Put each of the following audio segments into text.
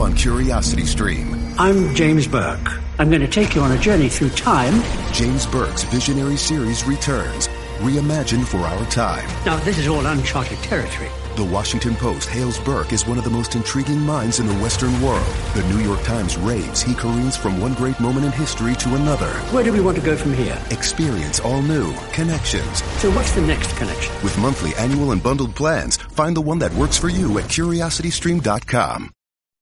on Curiosity Stream. I'm James Burke. I'm going to take you on a journey through time. James Burke's visionary series returns, reimagined for our time. Now, this is all uncharted territory. The Washington Post hails Burke as one of the most intriguing minds in the Western world. The New York Times raves he careens from one great moment in history to another. Where do we want to go from here? Experience all new connections. So, what's the next connection? With monthly, annual, and bundled plans, find the one that works for you at curiositystream.com.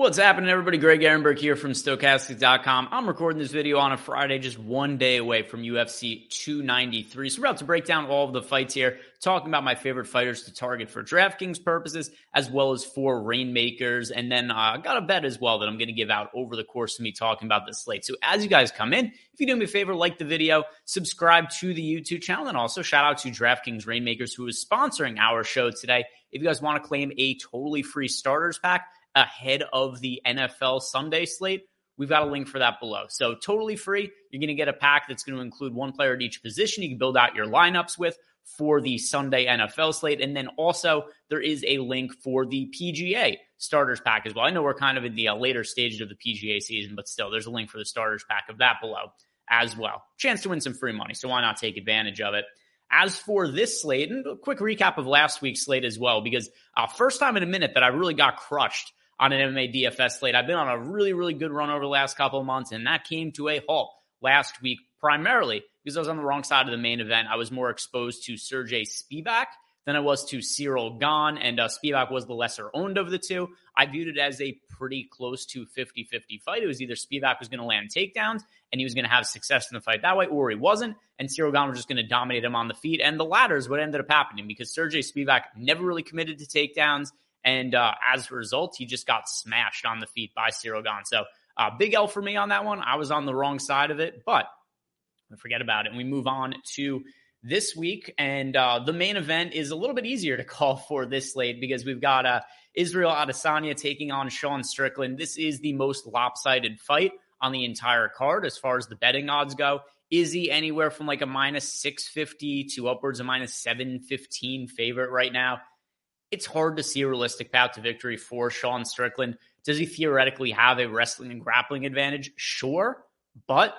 What's happening, everybody? Greg Ehrenberg here from Stokastic.com. I'm recording this video on a Friday, just one day away from UFC 293. So we're about to break down all of the fights here, talking about my favorite fighters to target for DraftKings purposes, as well as for Reignmakers. And then uh, I got a bet as well that I'm going to give out over the course of me talking about the slate. So as you guys come in, if you do me a favor, like the video, subscribe to the YouTube channel, and also shout out to DraftKings Reignmakers, who is sponsoring our show today. If you guys want to claim a totally free starters pack, ahead of the NFL Sunday slate, we've got a link for that below. So totally free. You're going to get a pack that's going to include one player at each position. You can build out your lineups with for the Sunday NFL slate. And then also there is a link for the PGA starters pack as well. I know we're kind of in the uh, later stages of the PGA season, but still there's a link for the starters pack of that below as well. Chance to win some free money. So why not take advantage of it? As for this slate, and a quick recap of last week's slate as well, because uh, first time in a minute that I really got crushed on an MMA DFS slate. I've been on a really, really good run over the last couple of months, and that came to a halt last week, primarily because I was on the wrong side of the main event. I was more exposed to Sergey Spivak than I was to Cyril Gane, and uh, Spivak was the lesser owned of the two. I viewed it as a pretty close to 50 50 fight. It was either Spivak was going to land takedowns and he was going to have success in the fight that way, or he wasn't, and Cyril Gane was just going to dominate him on the feet. And the latter is what ended up happening because Sergey Spivak never really committed to takedowns. And uh, as a result, he just got smashed on the feet by Gane. So uh, big L for me on that one. I was on the wrong side of it, but forget about it. And we move on to this week. And uh, the main event is a little bit easier to call for this slate because we've got uh, Israel Adesanya taking on Sean Strickland. This is the most lopsided fight on the entire card as far as the betting odds go. Is he anywhere from like a minus 650 to upwards of minus 715 favorite right now? It's hard to see a realistic path to victory for Sean Strickland. Does he theoretically have a wrestling and grappling advantage? Sure, but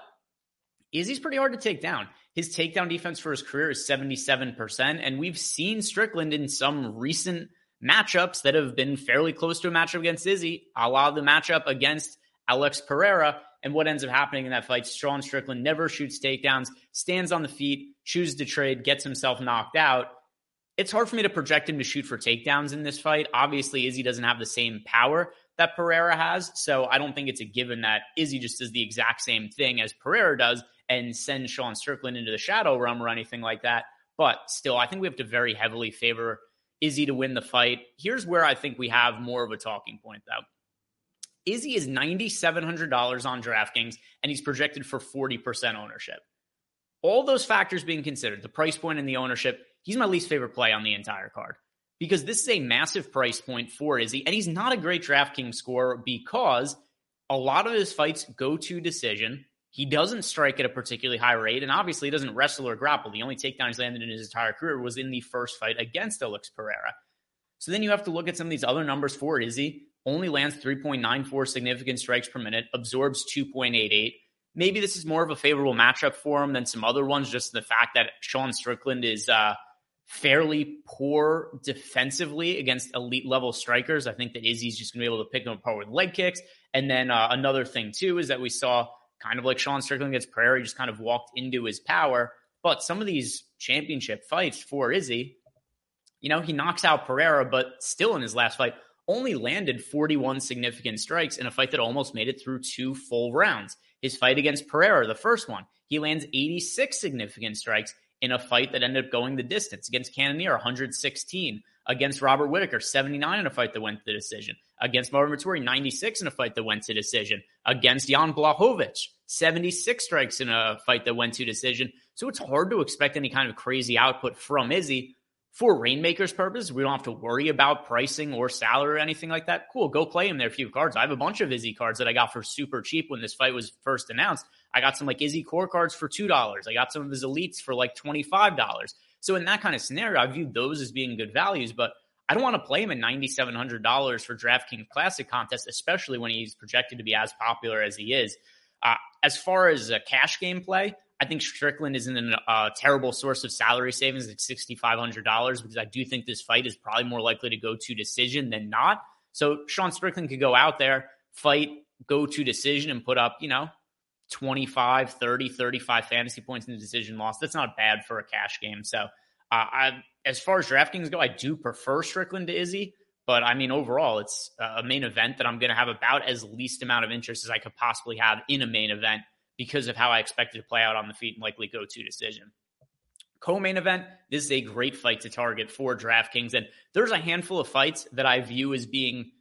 Izzy's pretty hard to take down. His takedown defense for his career is 77%, and we've seen Strickland in some recent matchups that have been fairly close to a matchup against Izzy, a la the matchup against Alex Pereira. And what ends up happening in that fight, Sean Strickland never shoots takedowns, stands on the feet, chooses to trade, gets himself knocked out it's hard for me to project him to shoot for takedowns in this fight. Obviously, Izzy doesn't have the same power that Pereira has. So I don't think it's a given that Izzy just does the exact same thing as Pereira does and sends Sean Strickland into the shadow realm or anything like that. But still, I think we have to very heavily favor Izzy to win the fight. Here's where I think we have more of a talking point, though. Izzy is $9,700 on DraftKings, and he's projected for 40% ownership. All those factors being considered, the price point and the ownership, he's my least favorite play on the entire card because this is a massive price point for Izzy, and he's not a great DraftKings scorer because a lot of his fights go to decision. He doesn't strike at a particularly high rate, and obviously he doesn't wrestle or grapple. The only takedown he's landed in his entire career was in the first fight against Alex Pereira. So then you have to look at some of these other numbers for Izzy. Only lands 3.94 significant strikes per minute, absorbs 2.88. Maybe this is more of a favorable matchup for him than some other ones, just the fact that Sean Strickland is uh, – fairly poor defensively against elite level strikers. I think that Izzy's just going to be able to pick them apart with leg kicks. And then uh, another thing, too, is that we saw kind of like Sean Strickland against Pereira, just kind of walked into his power. But some of these championship fights for Izzy, you know, he knocks out Pereira, but still in his last fight, only landed 41 significant strikes in a fight that almost made it through two full rounds. His fight against Pereira, the first one, he lands 86 significant strikes in a fight that ended up going the distance against Cannonier, 116 against Robert Whitaker, 79 in a fight that went to decision against Marvin Vettori, 96 in a fight that went to decision. Against Jan Blachowicz, 76 strikes in a fight that went to decision. So it's hard to expect any kind of crazy output from Izzy. For Reignmaker's purpose, we don't have to worry about pricing or salary or anything like that. Cool, go play him there. A few cards. I have a bunch of Izzy cards that I got for super cheap when this fight was first announced. I got some like Izzy core cards for two dollars. I got some of his elites for like twenty five dollars. So in that kind of scenario, I view those as being good values. But I don't want to play him at ninety seven hundred dollars for DraftKings Classic contest, especially when he's projected to be as popular as he is. Uh, as far as a cash game play, I think Strickland isn't a uh, terrible source of salary savings at $6,500 because I do think this fight is probably more likely to go to decision than not. So Sean Strickland could go out there, fight, go to decision, and put up, you know, 25, 30, 35 fantasy points in the decision loss. That's not bad for a cash game. So, uh, I, as far as DraftKings go, I do prefer Strickland to Izzy. But I mean, overall, it's a main event that I'm going to have about as least amount of interest as I could possibly have in a main event because of how I expected to play out on the feet and likely go to decision. Co-main event, this is a great fight to target for DraftKings. And there's a handful of fights that I view as being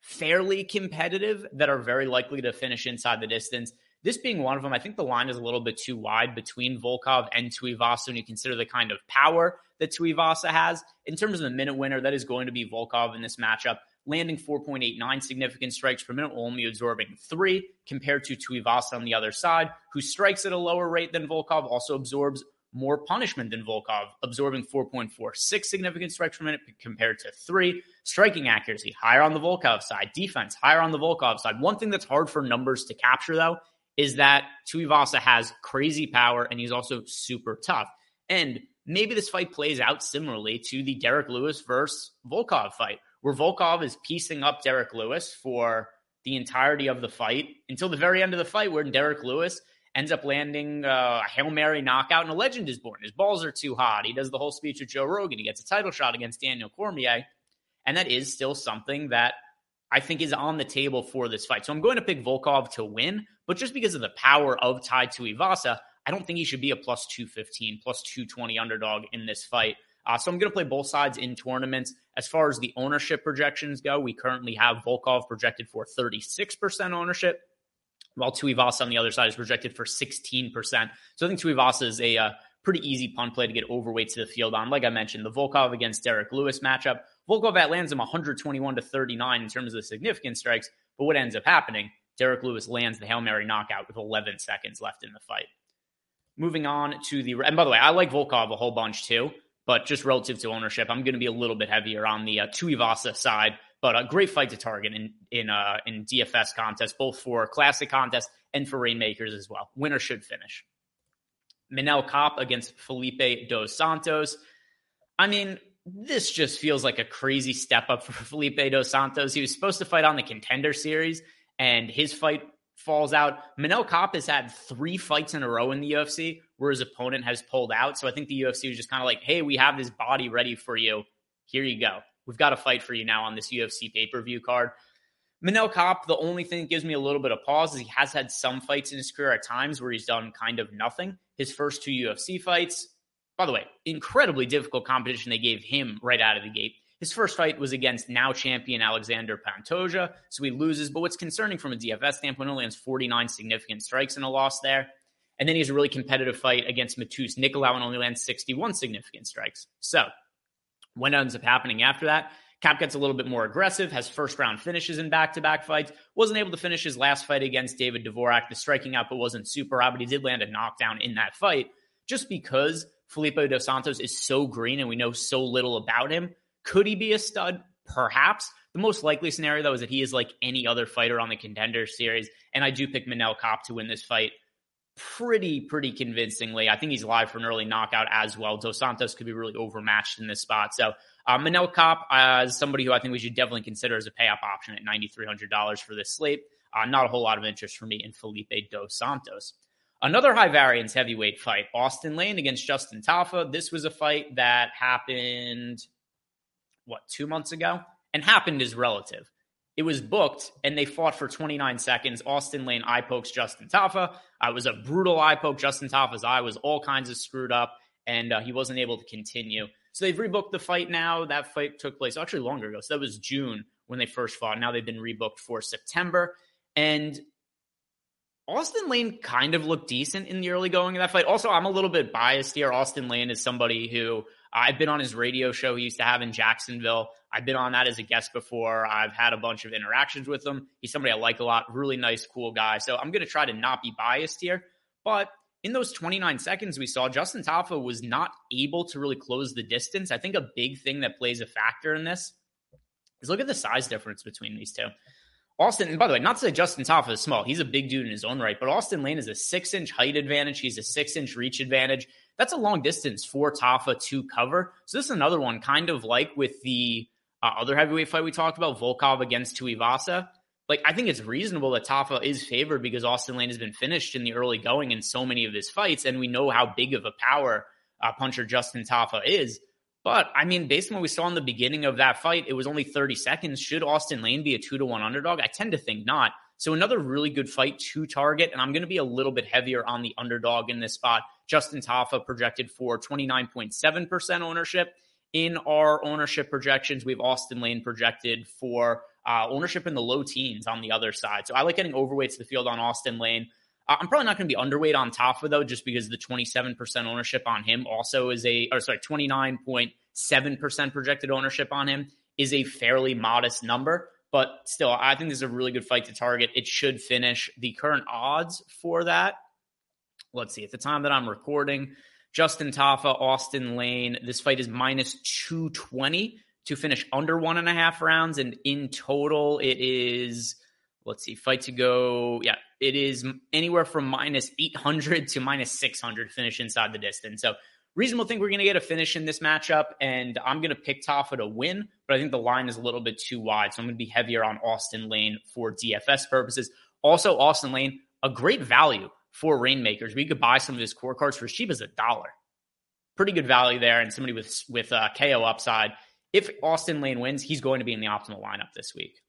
fairly competitive that are very likely to finish inside the distance. This being one of them, I think the line is a little bit too wide between Volkov and Tuivasa when you consider the kind of power that Tuivasa has. In terms of the minute winner, that is going to be Volkov in this matchup landing 4.89 significant strikes per minute, only absorbing three, compared to Tuivasa on the other side, who strikes at a lower rate than Volkov, also absorbs more punishment than Volkov, absorbing 4.46 significant strikes per minute compared to three. Striking accuracy higher on the Volkov side, defense higher on the Volkov side. One thing that's hard for numbers to capture, though, is that Tuivasa has crazy power and he's also super tough. And maybe this fight plays out similarly to the Derrick Lewis versus Volkov fight, where Volkov is piecing up Derrick Lewis for the entirety of the fight until the very end of the fight, where Derrick Lewis ends up landing uh, a Hail Mary knockout and a legend is born. His balls are too hot. He does the whole speech with Joe Rogan. He gets a title shot against Daniel Cormier. And that is still something that I think is on the table for this fight. So I'm going to pick Volkov to win, but just because of the power of Tai Tuivasa, I don't think he should be a plus 215, plus 220 underdog in this fight. Uh, so I'm going to play both sides in tournaments. As far as the ownership projections go, we currently have Volkov projected for 36% ownership, while Tuivasa on the other side is projected for 16%. So I think Tuivasa is a uh, pretty easy punt play to get overweight to the field on. Like I mentioned, the Volkov against Derrick Lewis matchup, Volkov at lands him 121 to 39 in terms of the significant strikes. But what ends up happening? Derrick Lewis lands the Hail Mary knockout with 11 seconds left in the fight. Moving on to the, and by the way, I like Volkov a whole bunch too. But just relative to ownership, I'm going to be a little bit heavier on the uh, Tuivasa side. But a great fight to target in in uh, in DFS contests, both for classic contests and for reignmakers as well. Winner should finish. Manel Kape against Felipe dos Santos. I mean, this just feels like a crazy step up for Felipe dos Santos. He was supposed to fight on the contender series, and his fight falls out. Manel Kape has had three fights in a row in the UFC where his opponent has pulled out. So I think the UFC was just kind of like, hey, we have this body ready for you. Here you go. We've got a fight for you now on this UFC pay per view card. Manel Kape, the only thing that gives me a little bit of pause is he has had some fights in his career at times where he's done kind of nothing. His first two UFC fights, by the way, incredibly difficult competition they gave him right out of the gate. His first fight was against now champion Alexander Pantoja, so he loses. But what's concerning from a DFS standpoint, only lands 49 significant strikes in a loss there. And then he has a really competitive fight against Matheus Nicolau and only lands 61 significant strikes. So, what ends up happening after that? Cap gets a little bit more aggressive, has first round finishes in back to back fights. Wasn't able to finish his last fight against David Dvorak. The striking output wasn't super high, but he did land a knockdown in that fight just because Felipe dos Santos is so green and we know so little about him. Could he be a stud? Perhaps. The most likely scenario, though, is that he is like any other fighter on the contender series. And I do pick Manel Kape to win this fight pretty, pretty convincingly. I think he's live for an early knockout as well. Dos Santos could be really overmatched in this spot. So uh, Manel Kape uh, is somebody who I think we should definitely consider as a pay up option at $9,300 for this slate. Uh, not a whole lot of interest for me in Felipe Dos Santos. Another high variance heavyweight fight, Austin Lane against Justin Tafa. This was a fight that happened what, two months ago? And happened is relative. It was booked and they fought for 29 seconds. Austin Lane eye pokes Justin Tafa. Uh, it was a brutal eye poke. Justin Tafa's eye was all kinds of screwed up and uh, he wasn't able to continue. So they've rebooked the fight now. That fight took place actually longer ago. So that was June when they first fought. Now they've been rebooked for September. And Austin Lane kind of looked decent in the early going of that fight. Also, I'm a little bit biased here. Austin Lane is somebody who I've been on his radio show he used to have in Jacksonville. I've been on that as a guest before. I've had a bunch of interactions with him. He's somebody I like a lot, really nice, cool guy. So I'm going to try to not be biased here. But in those 29 seconds we saw, Justin Tafa was not able to really close the distance. I think a big thing that plays a factor in this is look at the size difference between these two. Austin, and by the way, not to say Justin Tafa is small. He's a big dude in his own right, but Austin Lane is a six inch height advantage. He's a six inch reach advantage. That's a long distance for Tafa to cover. So this is another one, kind of like with the uh, other heavyweight fight we talked about, Volkov against Tuivasa. Like, I think it's reasonable that Tafa is favored because Austin Lane has been finished in the early going in so many of his fights, and we know how big of a power uh, puncher Justin Tafa is. But I mean, based on what we saw in the beginning of that fight, it was only 30 seconds. Should Austin Lane be a two to one underdog? I tend to think not. So another really good fight to target, and I'm going to be a little bit heavier on the underdog in this spot. Justin Tafa projected for 29.7% ownership. In our ownership projections, we have Austin Lane projected for uh, ownership in the low teens on the other side. So I like getting overweight to the field on Austin Lane. Uh, I'm probably not going to be underweight on Tafa though, just because the 27% ownership on him also is a, or sorry, 29.7% projected ownership on him is a fairly modest number. But still, I think this is a really good fight to target. It should finish. The current odds for that, let's see, at the time that I'm recording, Justin Tafa, Austin Lane, this fight is minus 220 to finish under one and a half rounds. And in total, it is let's see, fight to go. Yeah, it is anywhere from minus 800 to minus 600 finish inside the distance. So reasonable think we're going to get a finish in this matchup, and I'm going to pick Tafa to win, but I think the line is a little bit too wide, so I'm going to be heavier on Austin Lane for DFS purposes. Also, Austin Lane, a great value for Reignmakers. We could buy some of his core cards for as cheap as a dollar. Pretty good value there, and somebody with with uh, KO upside. If Austin Lane wins, he's going to be in the optimal lineup this week.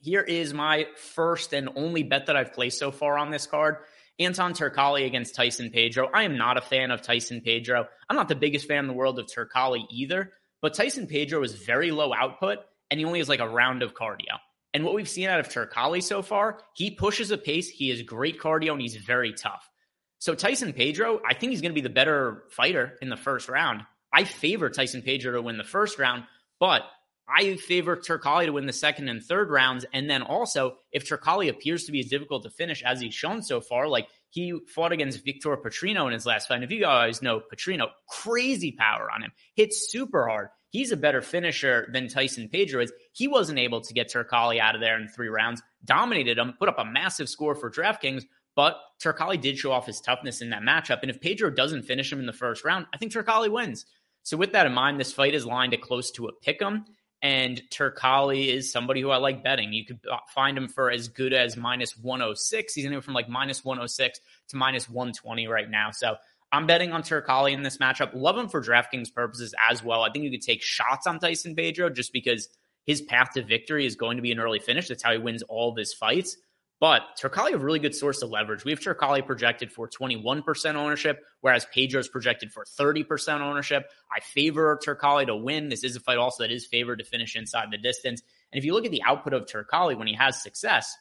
Here is my first and only bet that I've placed so far on this card. Anton Turkalj against Tyson Pedro. I am not a fan of Tyson Pedro. I'm not the biggest fan in the world of Turkalj either, but Tyson Pedro is very low output and he only has like a round of cardio. And what we've seen out of Turkalj so far, he pushes a pace, he has great cardio, and he's very tough. So Tyson Pedro, I think he's going to be the better fighter in the first round. I favor Tyson Pedro to win the first round, but I favor Turkalj to win the second and third rounds. And then also, if Turkalj appears to be as difficult to finish as he's shown so far, like he fought against Victor Petrino in his last fight. And if you guys know Petrino, crazy power on him, hits super hard. He's a better finisher than Tyson Pedro is. He wasn't able to get Turkalj out of there in three rounds, dominated him, put up a massive score for DraftKings. But Turkalj did show off his toughness in that matchup. And if Pedro doesn't finish him in the first round, I think Turkalj wins. So with that in mind, this fight is lined at close to a pick 'em. And Turkalj is somebody who I like betting. You could uh, find him for as good as minus 106. He's anywhere from like minus 106 to minus 120 right now. So I'm betting on Turkalj in this matchup. Love him for DraftKings purposes as well. I think you could take shots on Tyson Pedro just because his path to victory is going to be an early finish. That's how he wins all of his fights. But Turkalj a really good source of leverage. We have Turkalj projected for 21% ownership, whereas Pedro's projected for 30% ownership. I favor Turkalj to win. This is a fight also that is favored to finish inside the distance. And if you look at the output of Turkalj when he has success,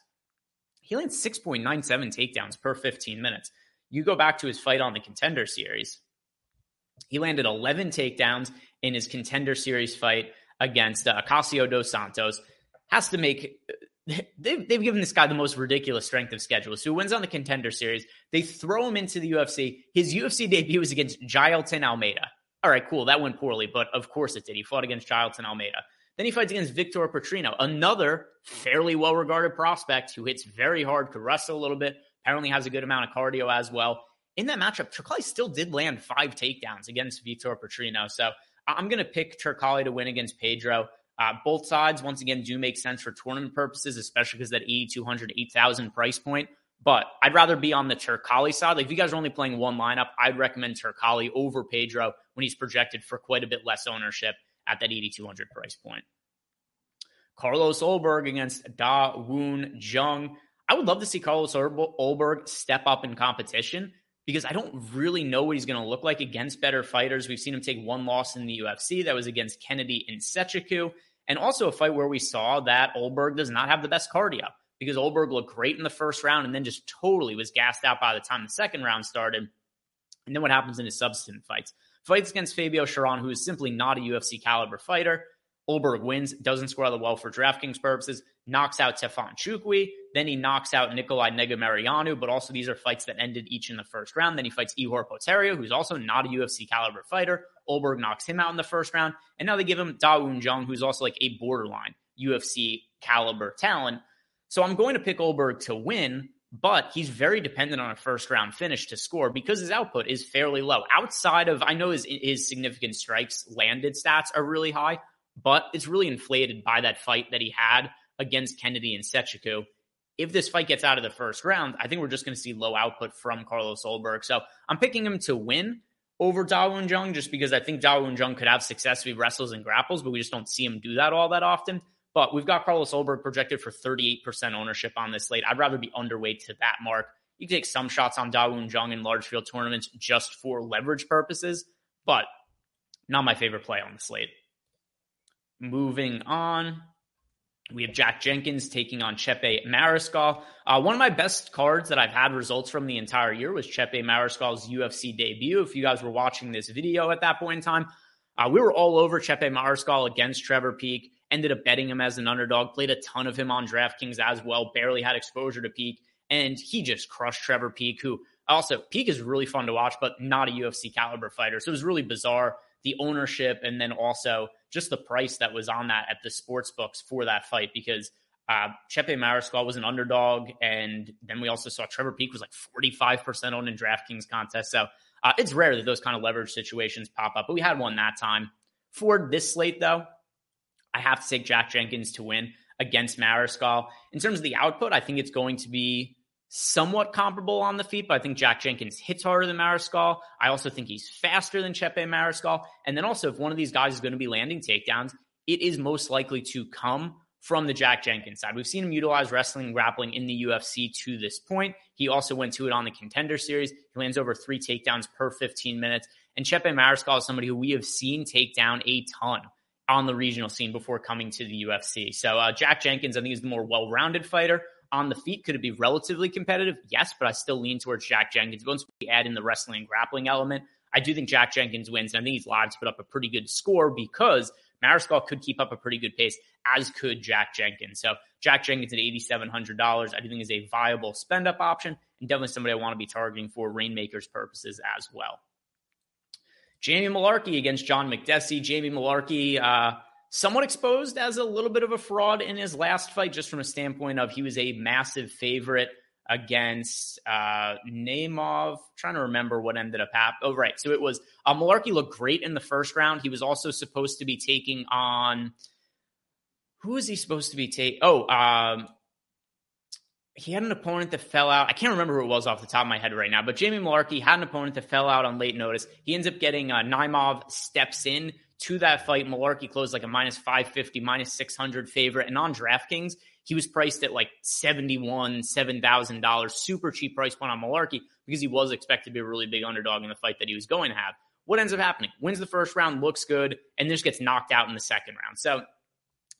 he lands 6.97 takedowns per 15 minutes. You go back to his fight on the contender series, he landed 11 takedowns in his contender series fight against uh, Casio dos Santos. Has to make they've, they've given this guy the most ridiculous strength of schedule. So he wins on the contender series. They throw him into the UFC. His UFC debut was against Jailton Almeida. All right, cool. That went poorly, but of course it did. He fought against Jailton Almeida. Then he fights against Victor Petrino, another fairly well regarded prospect who hits very hard, could wrestle a little bit, apparently has a good amount of cardio as well. In that matchup, Turkalj still did land five takedowns against Vitor Petrino. So I'm going to pick Turkalj to win against Pedro. Uh, both sides, once again, do make sense for tournament purposes, especially because that 8,200, 8,000 price point. But I'd rather be on the Turkalj side. Like if you guys are only playing one lineup, I'd recommend Turkalj over Pedro when he's projected for quite a bit less ownership at that 8,200 price point. Carlos Ulberg against Da Woon Jung. I would love to see Carlos Ulberg step up in competition because I don't really know what he's going to look like against better fighters. We've seen him take one loss in the UFC. That was against Kennedy Nzechukwu. And also a fight where we saw that Ulberg does not have the best cardio because Ulberg looked great in the first round and then just totally was gassed out by the time the second round started. And then what happens in his subsequent fights? Fights against Fabio Cherant, who is simply not a UFC caliber fighter. Ulberg wins, doesn't score the well for DraftKings purposes, knocks out Tafon Nchukwi. Then he knocks out Nicolae Negumereanu, but also these are fights that ended each in the first round. Then he fights Ihor Potieria, who's also not a UFC caliber fighter. Ulberg knocks him out in the first round. And now they give him Da Jung, who's also like a borderline UFC caliber talent. So I'm going to pick Ulberg to win, but he's very dependent on a first round finish to score because his output is fairly low. Outside of, I know his, his significant strikes landed stats are really high, but it's really inflated by that fight that he had against Kennedy and Nzechukwu. If this fight gets out of the first round, I think we're just going to see low output from Carlos Ulberg. So I'm picking him to win over Da Woon Jung just because I think Da Woon Jung could have success if he wrestles and grapples, but we just don't see him do that all that often. But we've got Carlos Ulberg projected for 38% ownership on this slate. I'd rather be underweight to that mark. You can take some shots on Da Woon Jung in large field tournaments just for leverage purposes, but not my favorite play on the slate. Moving on, we have Jack Jenkins taking on Chepe Mariscal. Uh, one of my best cards that I've had results from the entire year was Chepe Mariscal's UFC debut. If you guys were watching this video at that point in time, uh, we were all over Chepe Mariscal against Trevor Peek. Ended up betting him as an underdog. Played a ton of him on DraftKings as well. Barely had exposure to Peek, and he just crushed Trevor Peek, Who also Peek is really fun to watch, but not a UFC caliber fighter. So it was really bizarre the ownership and then also just the price that was on that at the sports books for that fight because uh, Chepe Mariscal was an underdog. And then we also saw Trevor Peek was like 45% owned in DraftKings contest. So uh, it's rare that those kind of leverage situations pop up, but we had one that time. For this slate, though, I have to take Jack Jenkins to win against Mariscal. In terms of the output, I think it's going to be somewhat comparable on the feet, but I think Jack Jenkins hits harder than Mariscal. I also think he's faster than Chepe Mariscal. And then also, if one of these guys is going to be landing takedowns, it is most likely to come from the Jack Jenkins side. We've seen him utilize wrestling and grappling in the UFC to this point. He also went to it on the contender series. He lands over three takedowns per 15 minutes. And Chepe Mariscal is somebody who we have seen take down a ton on the regional scene before coming to the UFC. So uh, Jack Jenkins, I think, is the more well-rounded fighter on the feet, could it be relatively competitive? Yes, but I still lean towards Jack Jenkins. Once we add in the wrestling and grappling element, I do think Jack Jenkins wins. And I think he's live to put up a pretty good score because Mariscal could keep up a pretty good pace, as could Jack Jenkins. So Jack Jenkins at $8,700, I do think is a viable spend up option and definitely somebody I want to be targeting for Reignmakers purposes as well. Jamie Mullarkey against John Makdessi. Jamie Mullarkey, uh, somewhat exposed as a little bit of a fraud in his last fight, just from a standpoint of he was a massive favorite against uh Naimov. trying to remember what ended up happening. Oh, right. So it was uh, Mullarkey looked great in the first round. He was also supposed to be taking on who is he supposed to be taking? Oh, um, he had an opponent that fell out. I can't remember who it was off the top of my head right now, but Jamie Mullarkey had an opponent that fell out on late notice. He ends up getting uh, Naimov steps in to that fight. Mullarkey closed like a minus 550, minus 600 favorite. And on DraftKings, he was priced at like 71 $7,000. Super cheap price point on Mullarkey because he was expected to be a really big underdog in the fight that he was going to have. What ends up happening? Wins the first round, looks good, and just gets knocked out in the second round. So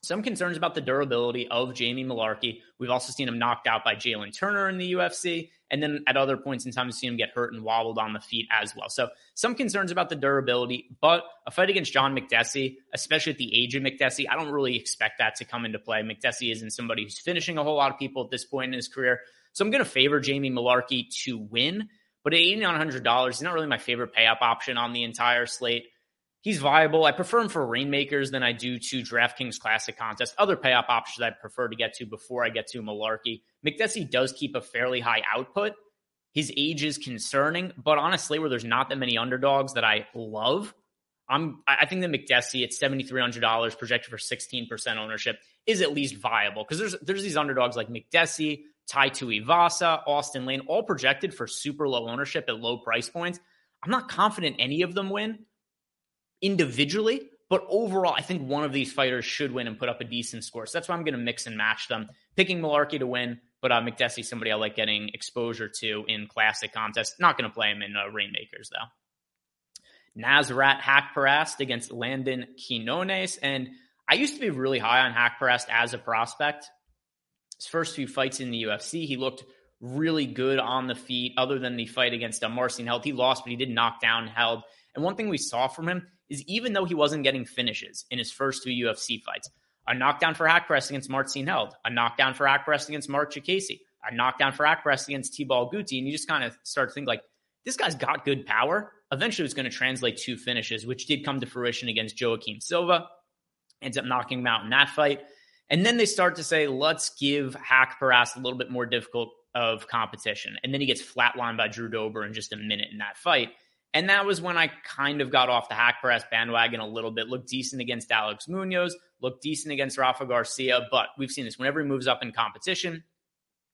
some concerns about the durability of Jamie Mullarkey. We've also seen him knocked out by Jalin Turner in the UFC. And then at other points in time, we've seen him get hurt and wobbled on the feet as well. So some concerns about the durability, but a fight against John Makdessi, especially at the age of Makdessi, I don't really expect that to come into play. Makdessi isn't somebody who's finishing a whole lot of people at this point in his career. So I'm going to favor Jamie Mullarkey to win. But at $8,900, he's not really my favorite pay up option on the entire slate he's viable. I prefer him for Reignmakers than I do to DraftKings Classic Contest. Other payoff options I prefer to get to before I get to Mullarkey. Makdessi does keep a fairly high output. His age is concerning, but honestly, where there's not that many underdogs that I love, I'm I think that Makdessi at seventy three hundred dollars projected for sixteen percent ownership is at least viable because there's there's these underdogs like Makdessi, Tai Tuivasa, Austin Lane, all projected for super low ownership at low price points. I'm not confident any of them win, individually, but overall, I think one of these fighters should win and put up a decent score. So that's why I'm going to mix and match them. Picking Mullarkey to win, but uh, Makdessi, somebody I like getting exposure to in classic contests. Not going to play him in uh, Reignmakers, though. Nasrat Haqparast against Landon Quinones. And I used to be really high on Haqparast as a prospect. His first few fights in the UFC, he looked really good on the feet, other than the fight against uh, Marcin Held. He lost, but he did knock down Held. And one thing we saw from him is even though he wasn't getting finishes in his first two UFC fights, a knockdown for Haqparast against Marcin Held, a knockdown for Haqparast against Marc Diakiese, a knockdown for Haqparast against Thibault Gouti, and you just kind of start to think like, this guy's got good power. Eventually, it's going to translate to finishes, which did come to fruition against Joaquim Silva. Ends up knocking him out in that fight. And then they start to say, let's give Haqparast a little bit more difficult of competition. And then he gets flatlined by Drew Dober in just a minute in that fight. And that was when I kind of got off the Haqparast bandwagon a little bit. Looked decent against Alex Munoz, looked decent against Rafa Garcia, but we've seen this whenever he moves up in competition,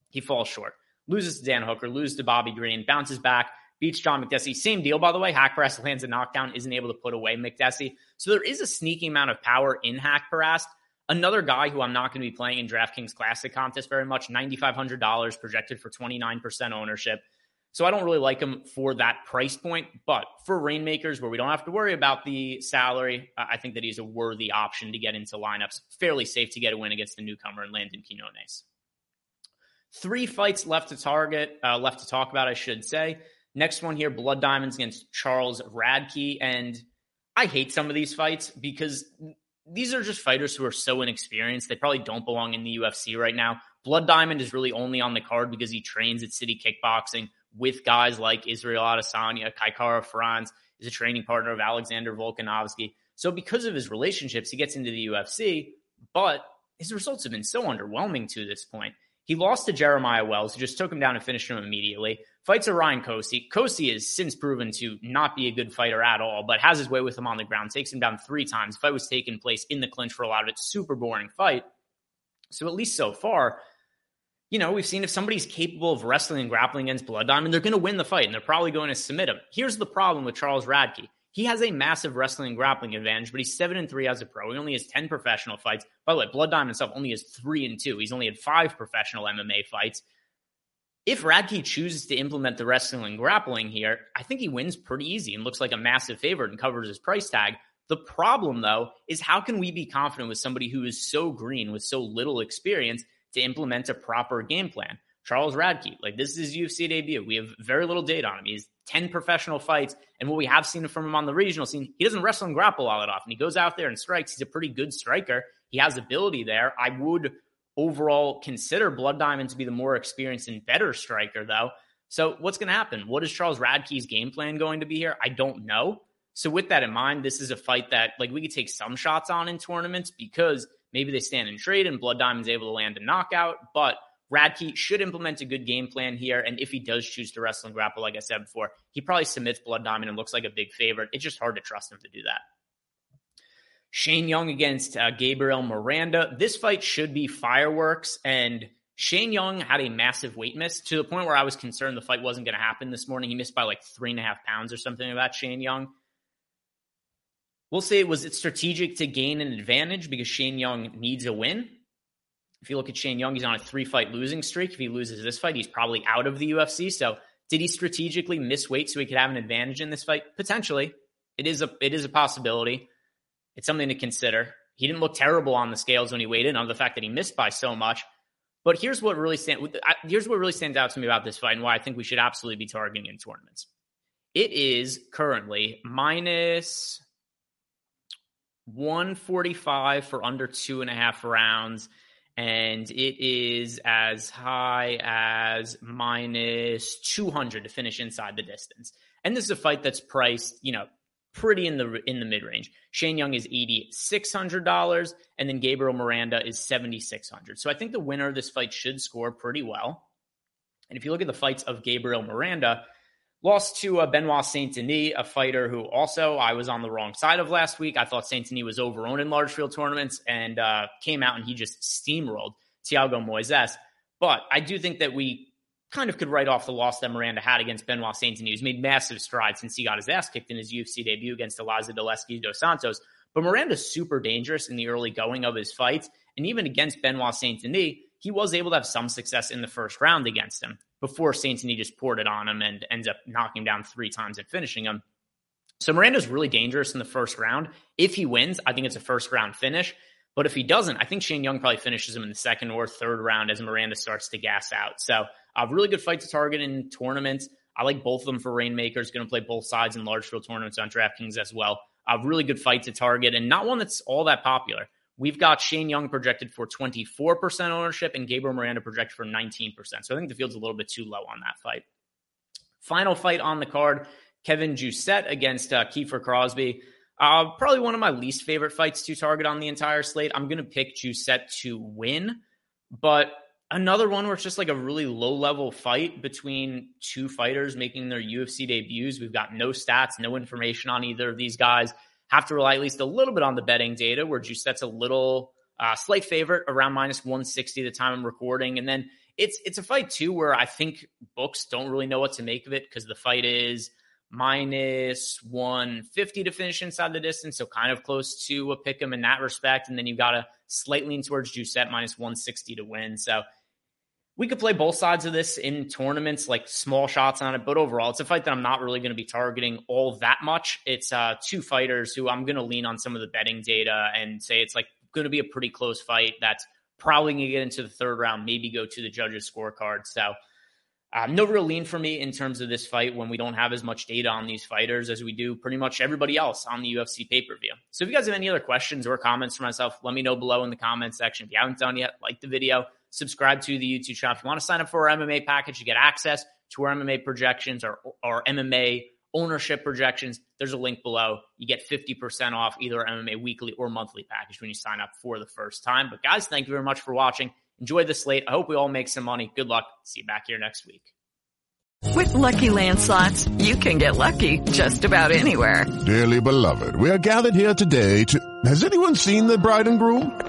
he falls short. Loses to Dan Hooker, loses to Bobby Green, bounces back, beats John Makdessi. Same deal, by the way. Haqparast lands a knockdown, isn't able to put away Makdessi. So there is a sneaky amount of power in Haqparast. Another guy who I'm not going to be playing in DraftKings Classic contest very much, $9,500 projected for 29% ownership. So I don't really like him for that price point. But for Reignmakers, where we don't have to worry about the salary, I think that he's a worthy option to get into lineups. Fairly safe to get a win against the newcomer and Landon Quinones. Three fights left to target, uh, left to talk about, I should say. Next one here, Blood Diamonds against Charles Radtke. And I hate some of these fights because these are just fighters who are so inexperienced. They probably don't belong in the UFC right now. Blood Diamond is really only on the card because he trains at City Kickboxing with guys like Israel Adesanya, Kai Kara-France, is a training partner of Alexander Volkanovski. So because of his relationships, he gets into the UFC, but his results have been so underwhelming to this point. He lost to Jeremiah Wells, who just took him down and finished him immediately. Fights Ryan Kosi. Kosi has since proven to not be a good fighter at all, but has his way with him on the ground, takes him down three times. Fight was taking place in the clinch for a lot of it. Super boring fight. So at least so far, you know, we've seen if somebody's capable of wrestling and grappling against Blood Diamond, they're going to win the fight and they're probably going to submit him. Here's the problem with Charles Radtke. He has a massive wrestling and grappling advantage, but he's seven and three as a pro. He only has 10 professional fights. By the way, Blood Diamond himself only has three and two. He's only had five professional MMA fights. If Radtke chooses to implement the wrestling and grappling here, I think he wins pretty easy and looks like a massive favorite and covers his price tag. The problem, though, is how can we be confident with somebody who is so green with so little experience to implement a proper game plan? Charles Radtke, like this is his UFC debut. We have very little data on him. He's 10 professional fights. And what we have seen from him on the regional scene, he doesn't wrestle and grapple all that often. He goes out there and strikes. He's a pretty good striker. He has ability there. I would overall consider Blood Diamond to be the more experienced and better striker, though. So what's going to happen? What is Charles Radtke's game plan going to be here? I don't know. So with that in mind, this is a fight that like we could take some shots on in tournaments because maybe they stand and trade and Blood Diamond's able to land a knockout, but Radtke should implement a good game plan here. And if he does choose to wrestle and grapple, like I said before, he probably submits Blood Diamond and looks like a big favorite. It's just hard to trust him to do that. Shane Young against uh, Gabriel Miranda. This fight should be fireworks. And Shane Young had a massive weight miss to the point where I was concerned the fight wasn't going to happen this morning. He missed by like three and a half pounds or something about Shane Young. We'll say, was it strategic to gain an advantage because Shane Young needs a win? If you look at Shane Young, he's on a three fight losing streak. If he loses this fight, he's probably out of the UFC. So did he strategically miss weight so he could have an advantage in this fight? Potentially. It is a it is a possibility. It's something to consider. He didn't look terrible on the scales when he weighed in on the fact that he missed by so much. But here's what really stand, here's what really stands out to me about this fight and why I think we should absolutely be targeting in tournaments. It is currently minus 145 for under two and a half rounds and it is as high as minus 200 to finish inside the distance. And this is a fight that's priced, you know, pretty in the in the mid range. Shane Young is eighty six hundred dollars, and then Gabriel Miranda is seventy six hundred. So I think the winner of this fight should score pretty well. And if you look at the fights of Gabriel Miranda, Lost to uh, Benoit Saint Denis, a fighter who also I was on the wrong side of last week. I thought Saint Denis was overowned in large field tournaments and uh, came out and he just steamrolled Thiago Moises. But I do think that we kind of could write off the loss that Miranda had against Benoit Saint Denis, who's made massive strides since he got his ass kicked in his UFC debut against Elizeu Zaleski dos Santos. But Miranda's super dangerous in the early going of his fights. And even against Benoit Saint Denis, he was able to have some success in the first round against him before Saint Denis just poured it on him and ends up knocking him down three times and finishing him. So Miranda's really dangerous in the first round. If he wins, I think it's a first round finish. But if he doesn't, I think Shane Young probably finishes him in the second or third round as Miranda starts to gas out. So a really good fight to target in tournaments. I like both of them for Reignmakers. Going to play both sides in large field tournaments on DraftKings as well. A really good fight to target and not one that's all that popular. We've got Shane Young projected for 24% ownership and Gabriel Miranda projected for 19%. So I think the field's a little bit too low on that fight. Final fight on the card Kevin Jousset against uh, Kiefer Crosby. Uh, probably one of my least favorite fights to target on the entire slate. I'm going to pick Jousset to win, but another one where it's just like a really low level fight between two fighters making their UFC debuts. We've got no stats, no information on either of these guys. Have to rely at least a little bit on the betting data where Jousset's a little uh, slight favorite around minus 160 the time I'm recording. And then it's it's a fight too where I think books don't really know what to make of it because the fight is minus 150 to finish inside the distance, so kind of close to a pick 'em in that respect. And then you've got a slight lean towards Jousset minus 160 to win. So we could play both sides of this in tournaments, like small shots on it. But overall, it's a fight that I'm not really going to be targeting all that much. It's uh, two fighters who I'm going to lean on some of the betting data and say it's like going to be a pretty close fight. That's probably going to get into the third round, maybe go to the judges' scorecard. So um, no real lean for me in terms of this fight when we don't have as much data on these fighters as we do pretty much everybody else on the UFC pay per view. So if you guys have any other questions or comments for myself, let me know below in the comments section. If you haven't done yet, like the video, subscribe to the YouTube channel. If you want to sign up for our MMA package, you get access to our MMA projections or our MMA ownership projections. There's a link below. You get 50% off either MMA weekly or monthly package when you sign up for the first time. But guys, thank you very much for watching. Enjoy the slate. I hope we all make some money. Good luck. See you back here next week. With lucky landslots, you can get lucky just about anywhere. Dearly beloved, we are gathered here today to. Has anyone seen the bride and groom?